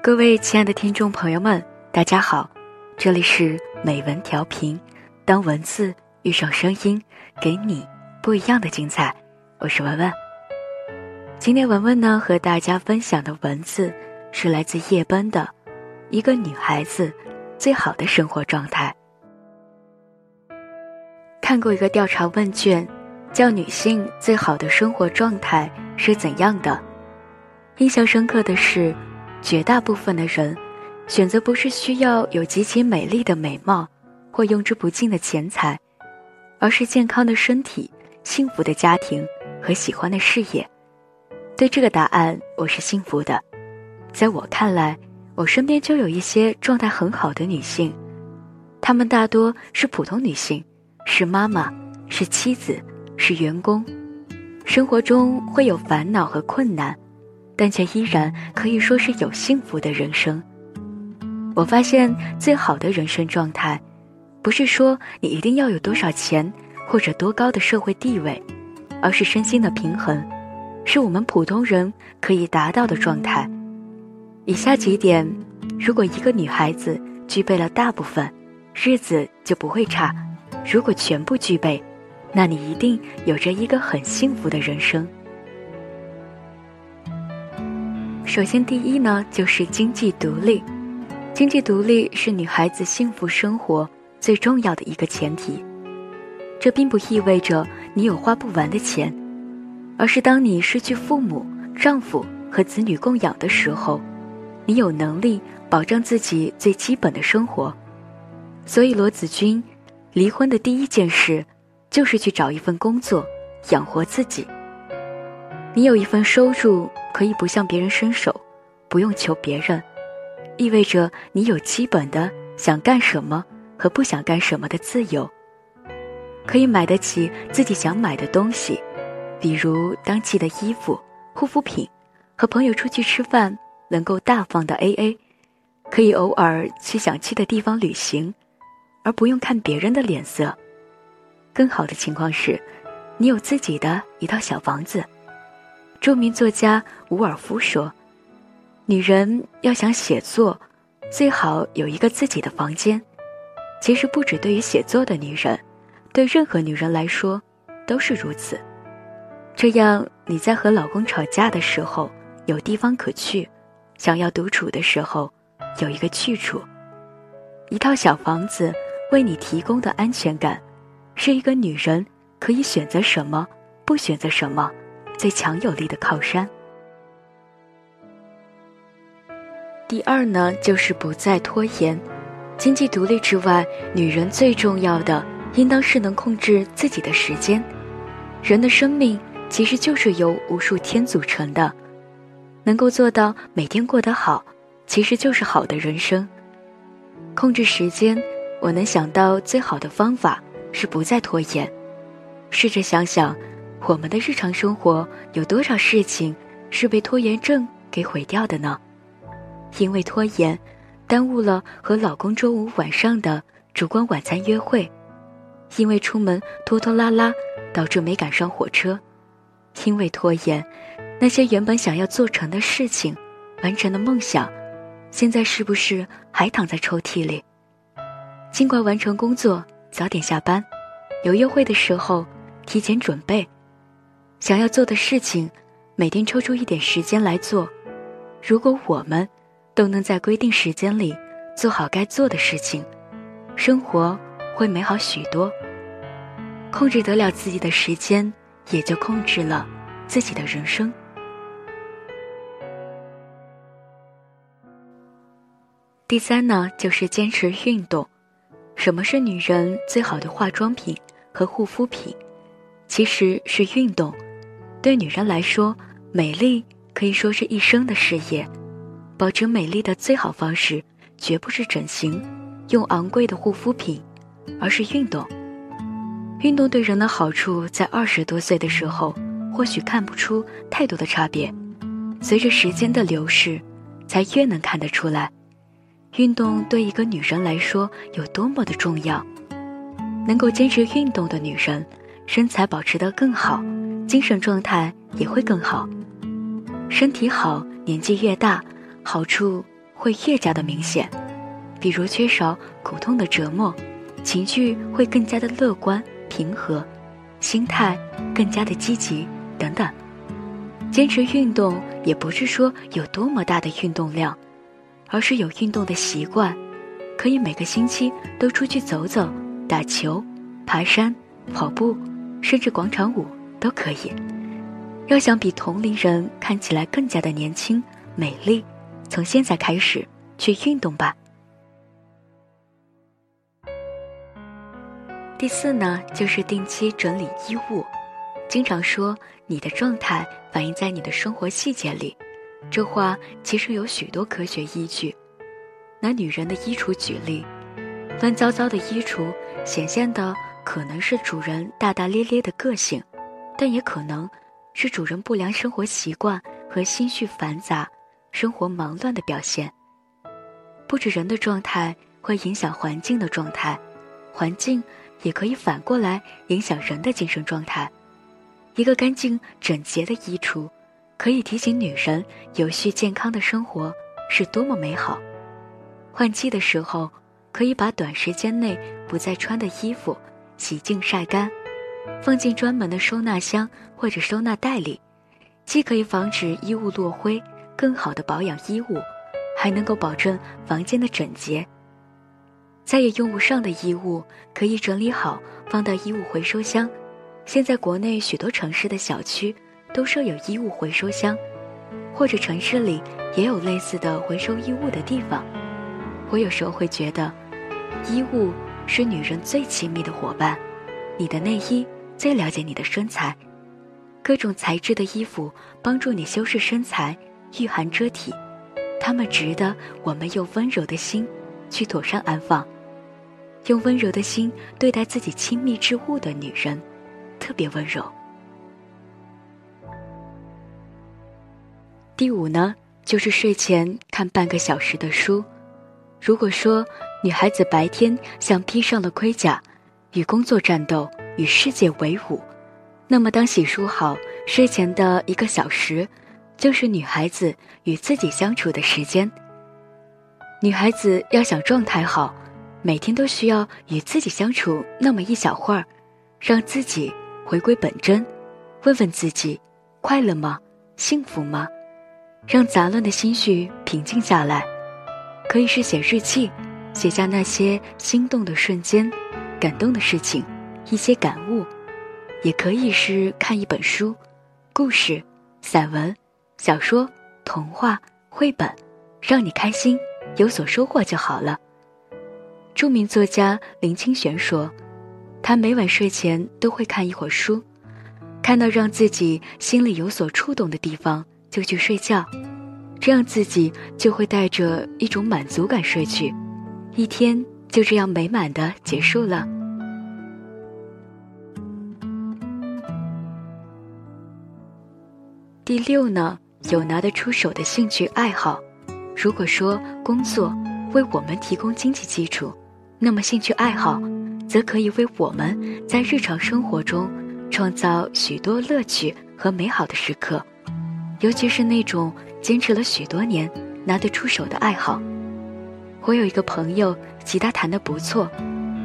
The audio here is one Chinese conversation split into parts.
各位亲爱的听众朋友们，大家好，这里是美文调频，当文字遇上声音，给你不一样的精彩。我是文文。今天文文呢和大家分享的文字是来自叶奔的《一个女孩子最好的生活状态》。看过一个调查问卷，叫女性最好的生活状态是怎样的？印象深刻的是。绝大部分的人，选择不是需要有极其美丽的美貌，或用之不尽的钱财，而是健康的身体、幸福的家庭和喜欢的事业。对这个答案，我是幸福的。在我看来，我身边就有一些状态很好的女性，她们大多是普通女性，是妈妈，是妻子，是员工，生活中会有烦恼和困难。但却依然可以说是有幸福的人生。我发现最好的人生状态，不是说你一定要有多少钱或者多高的社会地位，而是身心的平衡，是我们普通人可以达到的状态。以下几点，如果一个女孩子具备了大部分，日子就不会差；如果全部具备，那你一定有着一个很幸福的人生。首先，第一呢，就是经济独立。经济独立是女孩子幸福生活最重要的一个前提。这并不意味着你有花不完的钱，而是当你失去父母、丈夫和子女供养的时候，你有能力保障自己最基本的生活。所以，罗子君离婚的第一件事就是去找一份工作，养活自己。你有一份收入。可以不向别人伸手，不用求别人，意味着你有基本的想干什么和不想干什么的自由。可以买得起自己想买的东西，比如当季的衣服、护肤品，和朋友出去吃饭能够大方的 A A，可以偶尔去想去的地方旅行，而不用看别人的脸色。更好的情况是，你有自己的一套小房子。著名作家伍尔夫说：“女人要想写作，最好有一个自己的房间。其实不止对于写作的女人，对任何女人来说都是如此。这样你在和老公吵架的时候有地方可去，想要独处的时候有一个去处。一套小房子为你提供的安全感，是一个女人可以选择什么，不选择什么。”最强有力的靠山。第二呢，就是不再拖延。经济独立之外，女人最重要的，应当是能控制自己的时间。人的生命其实就是由无数天组成的，能够做到每天过得好，其实就是好的人生。控制时间，我能想到最好的方法是不再拖延。试着想想。我们的日常生活有多少事情是被拖延症给毁掉的呢？因为拖延，耽误了和老公周五晚上的烛光晚餐约会；因为出门拖拖拉拉，导致没赶上火车；因为拖延，那些原本想要做成的事情、完成的梦想，现在是不是还躺在抽屉里？尽快完成工作，早点下班；有约会的时候，提前准备。想要做的事情，每天抽出一点时间来做。如果我们都能在规定时间里做好该做的事情，生活会美好许多。控制得了自己的时间，也就控制了自己的人生。第三呢，就是坚持运动。什么是女人最好的化妆品和护肤品？其实是运动。对女人来说，美丽可以说是一生的事业。保持美丽的最好方式，绝不是整形、用昂贵的护肤品，而是运动。运动对人的好处，在二十多岁的时候，或许看不出太多的差别，随着时间的流逝，才越能看得出来，运动对一个女人来说有多么的重要。能够坚持运动的女人，身材保持得更好。精神状态也会更好，身体好，年纪越大，好处会越加的明显，比如缺少苦痛的折磨，情绪会更加的乐观平和，心态更加的积极等等。坚持运动也不是说有多么大的运动量，而是有运动的习惯，可以每个星期都出去走走，打球、爬山、跑步，甚至广场舞。都可以。要想比同龄人看起来更加的年轻美丽，从现在开始去运动吧。第四呢，就是定期整理衣物。经常说你的状态反映在你的生活细节里，这话其实有许多科学依据。拿女人的衣橱举例，乱糟糟的衣橱显现的可能是主人大大咧咧的个性，但也可能。是主人不良生活习惯和心绪繁杂、生活忙乱的表现。不止人的状态会影响环境的状态，环境也可以反过来影响人的精神状态。一个干净整洁的衣橱，可以提醒女人有序健康的生活是多么美好。换季的时候，可以把短时间内不再穿的衣服洗净晒干。放进专门的收纳箱或者收纳袋里，既可以防止衣物落灰，更好的保养衣物，还能够保证房间的整洁。再也用不上的衣物可以整理好，放到衣物回收箱。现在国内许多城市的小区都设有衣物回收箱，或者城市里也有类似的回收衣物的地方。我有时候会觉得，衣物是女人最亲密的伙伴，你的内衣。最了解你的身材，各种材质的衣服帮助你修饰身材、御寒遮体，它们值得我们用温柔的心去妥善安放。用温柔的心对待自己亲密之物的女人，特别温柔。第五呢，就是睡前看半个小时的书。如果说女孩子白天像披上了盔甲，与工作战斗。与世界为伍，那么当洗漱好，睡前的一个小时，就是女孩子与自己相处的时间。女孩子要想状态好，每天都需要与自己相处那么一小会儿，让自己回归本真，问问自己，快乐吗？幸福吗？让杂乱的心绪平静下来，可以是写日记，写下那些心动的瞬间，感动的事情。一些感悟，也可以是看一本书、故事、散文、小说、童话、绘本，让你开心、有所收获就好了。著名作家林清玄说：“他每晚睡前都会看一会儿书，看到让自己心里有所触动的地方就去睡觉，这样自己就会带着一种满足感睡去，一天就这样美满的结束了。”第六呢，有拿得出手的兴趣爱好。如果说工作为我们提供经济基础，那么兴趣爱好则可以为我们在日常生活中创造许多乐趣和美好的时刻。尤其是那种坚持了许多年拿得出手的爱好。我有一个朋友，吉他弹得不错，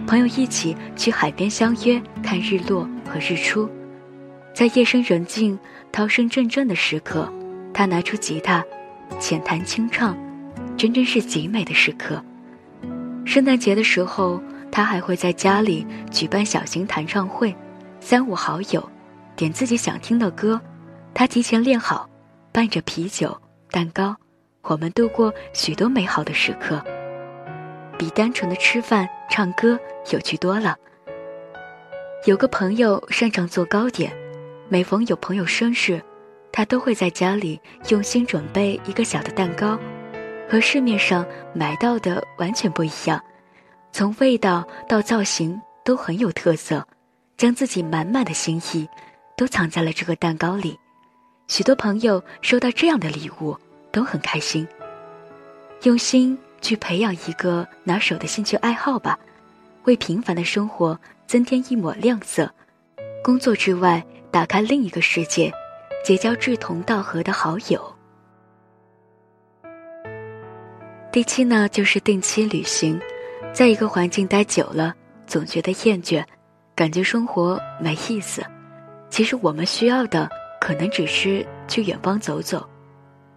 朋友一起去海边相约看日落和日出。在夜深人静、涛声阵阵的时刻，他拿出吉他，浅弹轻唱，真真是极美的时刻。圣诞节的时候，他还会在家里举办小型弹唱会，三五好友点自己想听的歌，他提前练好，伴着啤酒、蛋糕，我们度过许多美好的时刻，比单纯的吃饭、唱歌有趣多了。有个朋友擅长做糕点。每逢有朋友生日，他都会在家里用心准备一个小的蛋糕，和市面上买到的完全不一样，从味道到造型都很有特色，将自己满满的心意都藏在了这个蛋糕里。许多朋友收到这样的礼物都很开心。用心去培养一个拿手的兴趣爱好吧，为平凡的生活增添一抹亮色。工作之外。打开另一个世界，结交志同道合的好友。第七呢，就是定期旅行，在一个环境待久了，总觉得厌倦，感觉生活没意思。其实我们需要的，可能只是去远方走走。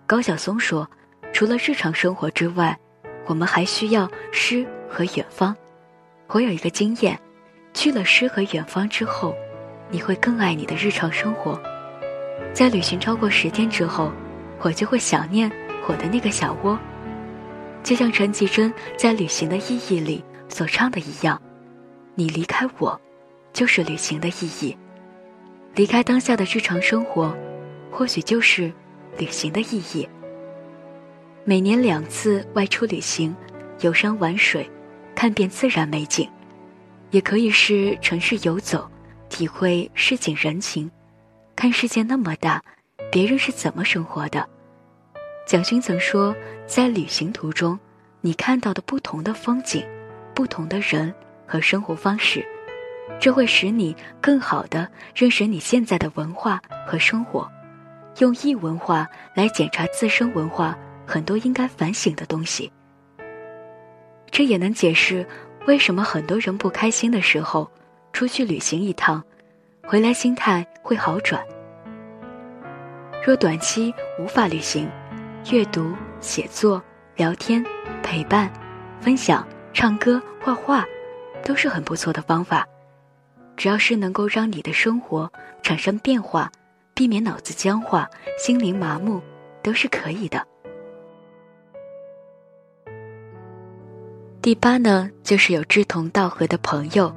高晓松说，除了日常生活之外，我们还需要诗和远方。我有一个经验，去了诗和远方之后，你会更爱你的日常生活。在旅行超过十天之后，我就会想念我的那个小窝。就像陈绮贞在《旅行的意义》里所唱的一样，你离开我，就是旅行的意义。离开当下的日常生活，或许就是旅行的意义。每年两次外出旅行，游山玩水，看遍自然美景，也可以是城市游走，体会市井人情，看世界那么大，别人是怎么生活的。蒋勋曾说，在旅行途中，你看到的不同的风景、不同的人和生活方式，这会使你更好的认识你现在的文化和生活。用异文化来检查自身文化，很多应该反省的东西。这也能解释为什么很多人不开心的时候，出去旅行一趟，回来心态会好转。若短期无法旅行，阅读、写作、聊天、陪伴、分享、唱歌、画画，都是很不错的方法。只要是能够让你的生活产生变化，避免脑子僵化、心灵麻木，都是可以的。第八呢，就是有志同道合的朋友。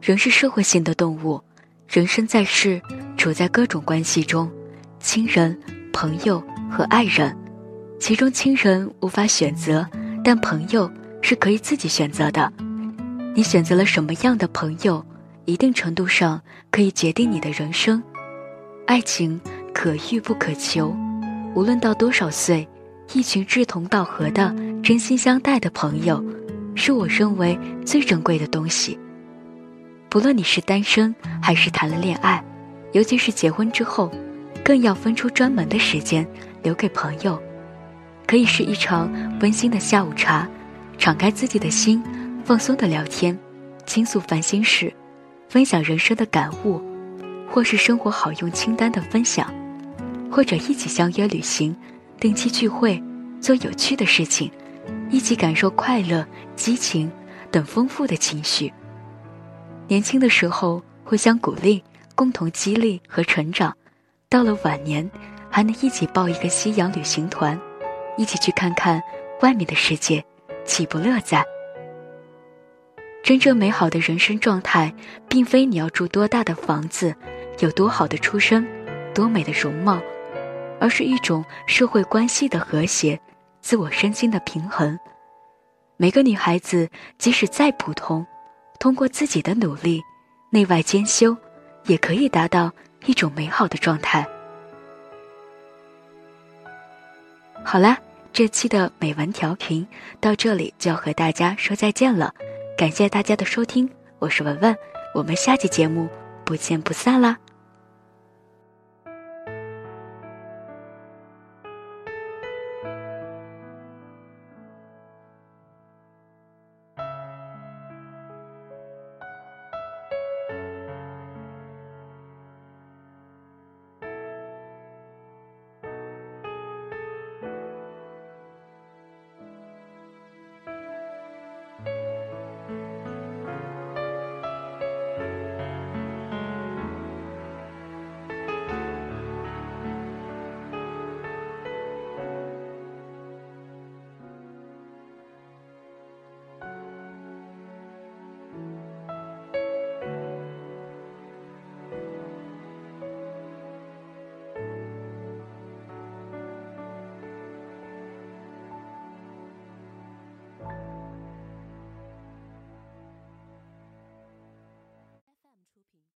人是社会性的动物，人生在世，处在各种关系中，亲人、朋友和爱人。其中亲人无法选择，但朋友是可以自己选择的。你选择了什么样的朋友，一定程度上可以决定你的人生。爱情可遇不可求，无论到多少岁，一群志同道合的、真心相待的朋友，是我认为最珍贵的东西。不论你是单身还是谈了恋爱，尤其是结婚之后，更要分出专门的时间留给朋友。可以是一场温馨的下午茶，敞开自己的心，放松的聊天，倾诉烦心事，分享人生的感悟，或是生活好用清单的分享，或者一起相约旅行，定期聚会，做有趣的事情，一起感受快乐、激情等丰富的情绪。年轻的时候互相鼓励，共同激励和成长，到了晚年，还能一起报一个夕阳旅行团。一起去看看外面的世界，岂不乐哉？真正美好的人生状态，并非你要住多大的房子，有多好的出身，多美的容貌，而是一种社会关系的和谐，自我身心的平衡。每个女孩子，即使再普通，通过自己的努力，内外兼修，也可以达到一种美好的状态。好啦。这期的美文调频到这里就要和大家说再见了，感谢大家的收听，我是文文，我们下期节目不见不散啦。